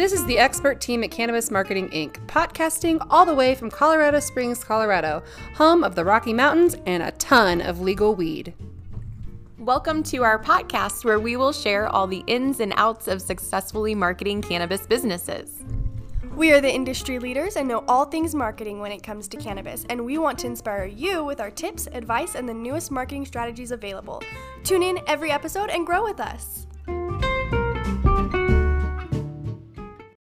This is the expert team at Cannabis Marketing Inc., podcasting all the way from Colorado Springs, Colorado, home of the Rocky Mountains and a ton of legal weed. Welcome to our podcast where we will share all the ins and outs of successfully marketing cannabis businesses. We are the industry leaders and know all things marketing when it comes to cannabis, and we want to inspire you with our tips, advice, and the newest marketing strategies available. Tune in every episode and grow with us.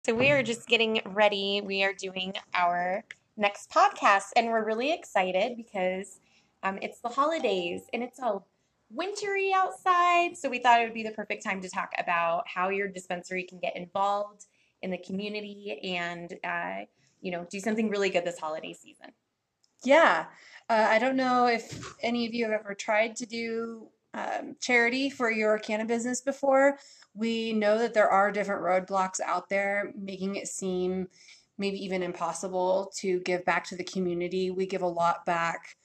So, we are just getting ready. We are doing our next podcast, and we're really excited because um, it's the holidays and it's all wintry outside. So, we thought it would be the perfect time to talk about how your dispensary can get involved in the community and uh, you know do something really good this holiday season yeah uh, i don't know if any of you have ever tried to do um, charity for your cannabis business before we know that there are different roadblocks out there making it seem maybe even impossible to give back to the community we give a lot back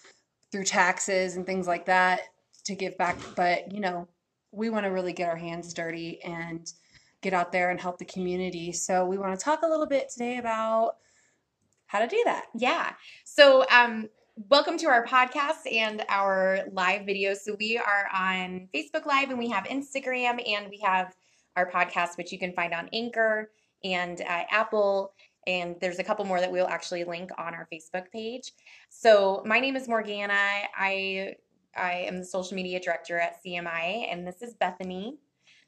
through taxes and things like that to give back but you know we want to really get our hands dirty and get out there and help the community. So we want to talk a little bit today about how to do that. Yeah. So um welcome to our podcast and our live videos. So we are on Facebook Live and we have Instagram and we have our podcast, which you can find on Anchor and uh, Apple. And there's a couple more that we'll actually link on our Facebook page. So my name is Morgana. I I am the social media director at CMI, and this is Bethany.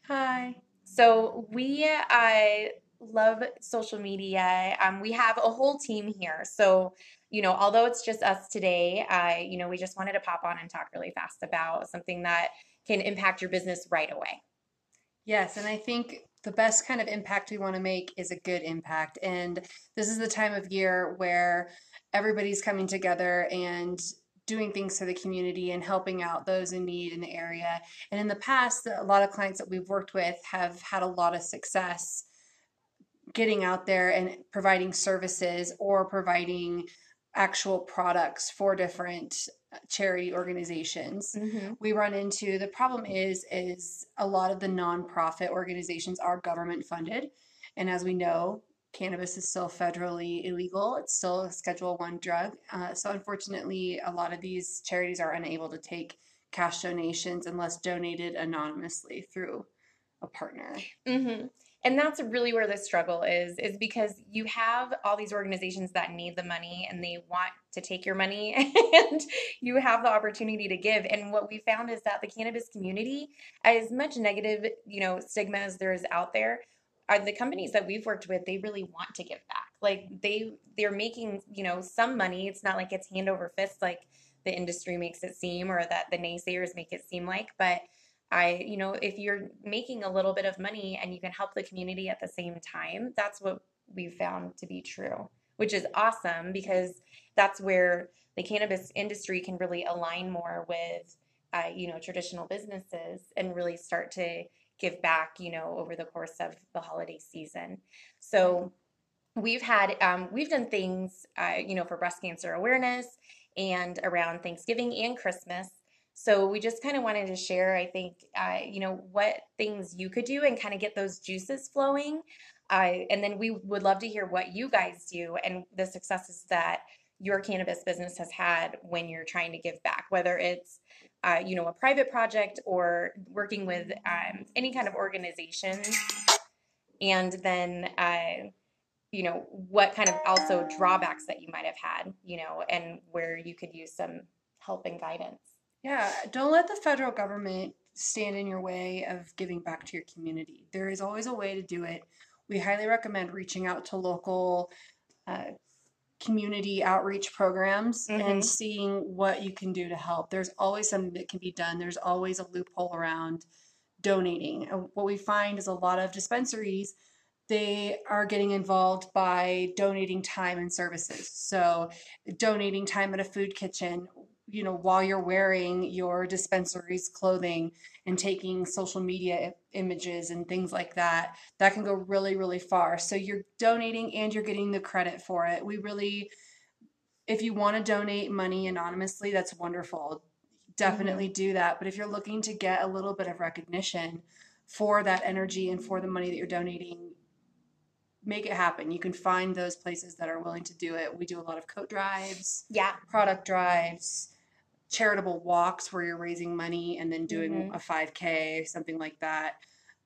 Hi. So we uh, love social media. Um, we have a whole team here. So, you know, although it's just us today, uh, you know, we just wanted to pop on and talk really fast about something that can impact your business right away. Yes, and I think the best kind of impact we want to make is a good impact. And this is the time of year where everybody's coming together and doing things for the community and helping out those in need in the area. And in the past, a lot of clients that we've worked with have had a lot of success getting out there and providing services or providing actual products for different uh, charity organizations mm-hmm. we run into the problem is is a lot of the nonprofit organizations are government funded and as we know cannabis is still federally illegal. It's still a Schedule One drug. Uh, so unfortunately, a lot of these charities are unable to take cash donations unless donated anonymously through a partner. Mm-hmm. And that's really where the struggle is, is because you have all these organizations that need the money and they want to take your money and you have the opportunity to give. And what we found is that the cannabis community, as much negative, you know, stigma as there is out there, are the companies that we've worked with they really want to give back like they they're making you know some money it's not like it's hand over fist like the industry makes it seem or that the naysayers make it seem like but i you know if you're making a little bit of money and you can help the community at the same time that's what we've found to be true which is awesome because that's where the cannabis industry can really align more with uh, you know traditional businesses and really start to give back, you know, over the course of the holiday season. So we've had um, we've done things, uh, you know, for breast cancer awareness and around Thanksgiving and Christmas. So we just kind of wanted to share, I think, uh, you know, what things you could do and kind of get those juices flowing. Uh, and then we would love to hear what you guys do and the successes that your cannabis business has had when you're trying to give back, whether it's uh, you know, a private project or working with um, any kind of organization. And then, uh, you know, what kind of also drawbacks that you might have had, you know, and where you could use some help and guidance. Yeah, don't let the federal government stand in your way of giving back to your community. There is always a way to do it. We highly recommend reaching out to local uh, community outreach programs mm-hmm. and seeing what you can do to help. There's always something that can be done. There's always a loophole around donating. And what we find is a lot of dispensaries they are getting involved by donating time and services. So, donating time at a food kitchen, you know, while you're wearing your dispensary's clothing and taking social media images and things like that, that can go really, really far. So you're donating and you're getting the credit for it. We really, if you want to donate money anonymously, that's wonderful. Definitely mm-hmm. do that. But if you're looking to get a little bit of recognition for that energy and for the money that you're donating, make it happen. You can find those places that are willing to do it. We do a lot of coat drives, Yeah. product drives, charitable walks where you're raising money and then doing Mhm. a 5K, something like that.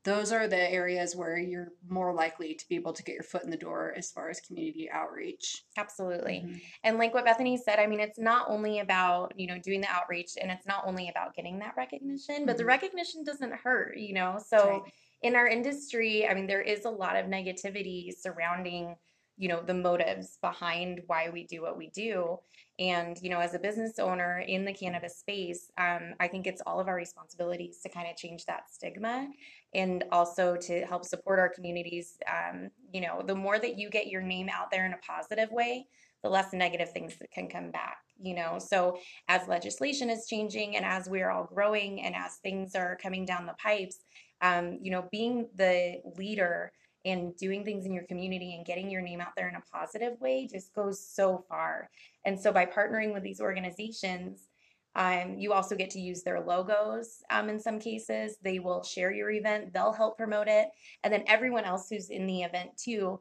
Those are the areas where you're more likely to be able to get your foot in the door as far as community outreach. Absolutely. Mhm. And like what Bethany said, I mean, it's not only about, you know, doing the outreach and it's not only about getting that recognition, but the Mhm. recognition doesn't hurt, you know? So right. in our industry, I mean, there is a lot of negativity surrounding, you know, the motives behind why we do what we do. And, you know, as a business owner in the cannabis space, um, I think it's all of our responsibilities to kind of change that stigma and also to help support our communities. Um, you know, the more that you get your name out there in a positive way, the less negative things that can come back, you know. So as legislation is changing and as we're all growing and as things are coming down the pipes, um, you know, being the leader and doing things in your community and getting your name out there in a positive way just goes so far. And so by partnering with these organizations, um, you also get to use their logos um, in some cases. They will share your event, they'll help promote it. And then everyone else who's in the event too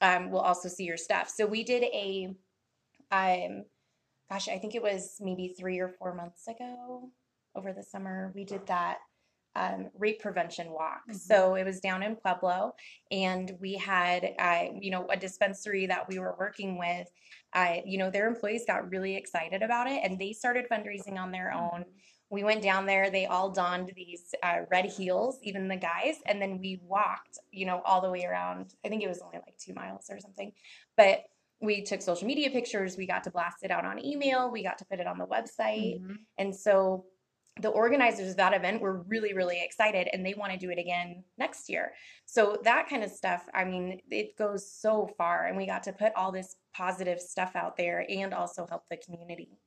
um, will also see your stuff. So we did a, um, gosh, I think it was maybe three or four months ago over the summer. We did that um, rape prevention walk. Mhm. So it was down in Pueblo, and we had, uh, you know, a dispensary that we were working with. Uh, you know, their employees got really excited about it, and they started fundraising on their own. We went down there. They all donned these uh, red heels, even the guys, and then we walked, you know, all the way around. I think it was only like two miles or something, but we took social media pictures. We got to blast it out on email. We got to put it on the website. Mhm. And so the organizers of that event were really, really excited and they want to do it again next year. So that kind of stuff, I mean, it goes so far. And we got to put all this positive stuff out there and also help the community.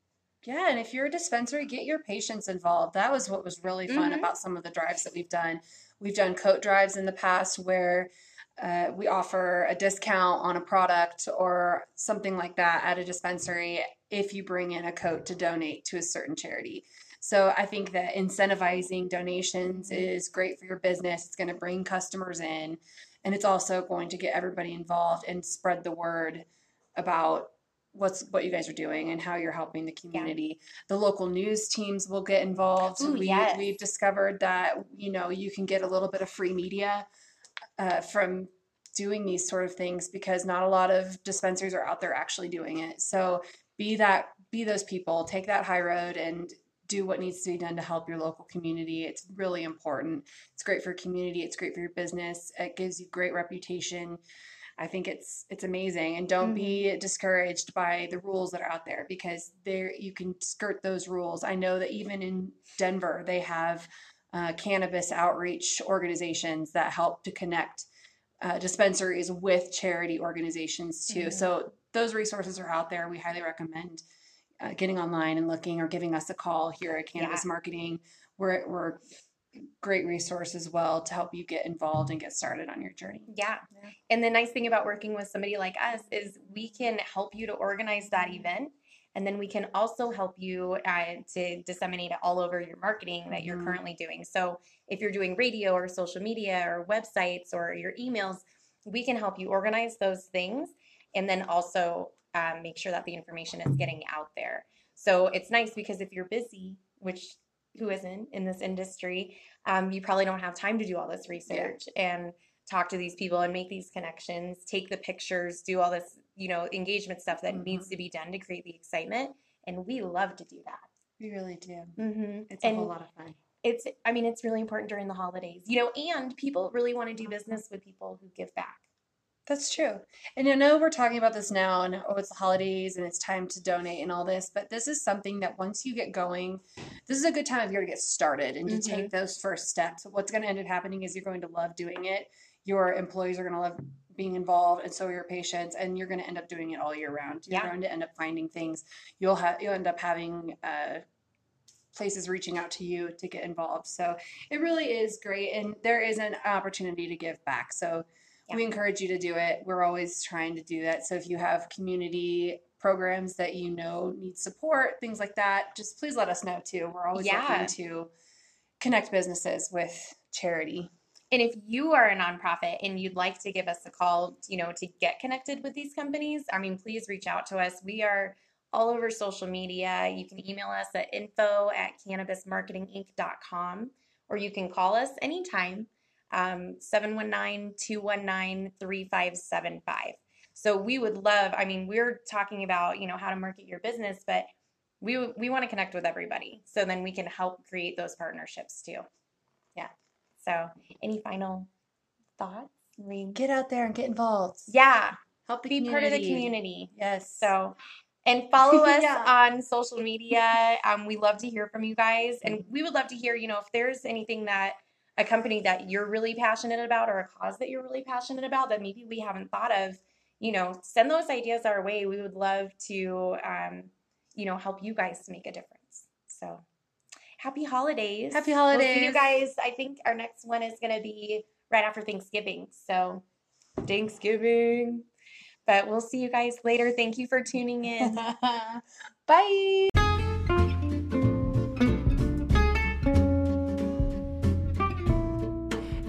Yeah, and if you're a dispensary, get your patients involved. That was what was really fun Mhm. about some of the drives that we've done. We've done coat drives in the past where uh, we offer a discount on a product or something like that at a dispensary if you bring in a coat to donate to a certain charity. So I think that incentivizing donations is great for your business. It's going to bring customers in, and it's also going to get everybody involved and spread the word about what's what you guys are doing and how you're helping the community. The local news teams will get involved. Ooh, we yes. we've discovered that you know you can get a little bit of free media uh, from doing these sort of things because not a lot of dispensaries are out there actually doing it. So be that be those people, take that high road and do what needs to be done to help your local community. It's really important. It's great for your community, it's great for your business. It gives you great reputation. I think it's it's amazing and don't be discouraged by the rules that are out there because there you can skirt those rules. I know that even in Denver they have uh, cannabis outreach organizations that help to connect uh, dispensaries with charity organizations too. Mhm. So those resources are out there. We highly recommend uh, getting online and looking or giving us a call here at Cannabis Marketing. We're, we're a great resource as well to help you get involved and get started on your journey. Yeah. Yeah. And the nice thing about working with somebody like us is we can help you to organize that event. And then we can also help you uh, to disseminate it all over your marketing that you're Mhm. currently doing. So if you're doing radio or social media or websites or your emails, we can help you organize those things and then also um, make sure that the information is getting out there. So it's nice because if you're busy, which who isn't in this industry, um, you probably don't have time to do all this research and talk to these people and make these connections, take the pictures, do all this, you know, engagement stuff that Mhm. needs to be done to create the excitement. And we love to do that. We really do. Mm-hmm. It's a whole lot of fun. It's, I mean, it's really important during the holidays, you know, and people really want to do business with people who give back. That's true. And I know we're talking about this now and oh, it's the holidays and it's time to donate and all this, but this is something that once you get going, this is a good time of year to get started and to Mhm. take those first steps. What's going to end up happening is you're going to love doing it. Your employees are going to love being involved and so are your patients and you're going to end up doing it all year round. You're Yeah. going to end up finding things. You'll have you'll end up having uh places reaching out to you to get involved. So it really is great and there is an opportunity to give back. So we encourage you to do it. We're always trying to do that. So if you have community programs that you know need support, things like that, just please let us know too. We're always Yeah. looking to connect businesses with charity. And if you are a nonprofit and you'd like to give us a call, you know, to get connected with these companies, I mean, please reach out to us. We are all over social media. You can email us at info at cannabismarketinginc.com or you can call us anytime, 719 219 3575. So we would love, I mean, we're talking about, you know, how to market your business, but we, we want to connect with everybody. So then we can help create those partnerships too. Yeah. So any final thoughts? Get out there and get involved. Yeah. Help the Be community. part of the community. Yes. So, and follow us Yeah. on social media. Um, we love to hear from you guys, and we would love to hear, you know, if there's anything that a company that you're really passionate about or a cause that you're really passionate about that maybe we haven't thought of, you know, send those ideas our way. We would love to, um, you know, help you guys to make a difference. So, happy holidays! Happy We'll see you guys. I think our next one is going to be right after Thanksgiving. So, Thanksgiving. But we'll see you guys later. Thank you for tuning in. Bye.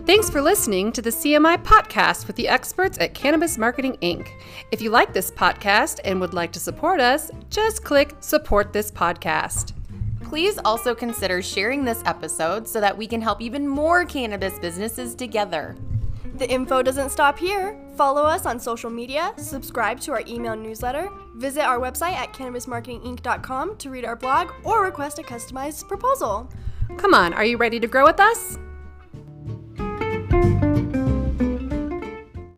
Thanks for listening to the CMI podcast with the experts at Cannabis Marketing Inc. If you like this podcast and would like to support us, just click support this podcast. Please also consider sharing this episode so that we can help even more cannabis businesses together. The info doesn't stop here. Follow us on social media, subscribe to our email newsletter, visit our website at cannabismarketinginc.com to read our blog, or request a customized proposal. Come on, are you ready to grow with us? Thank you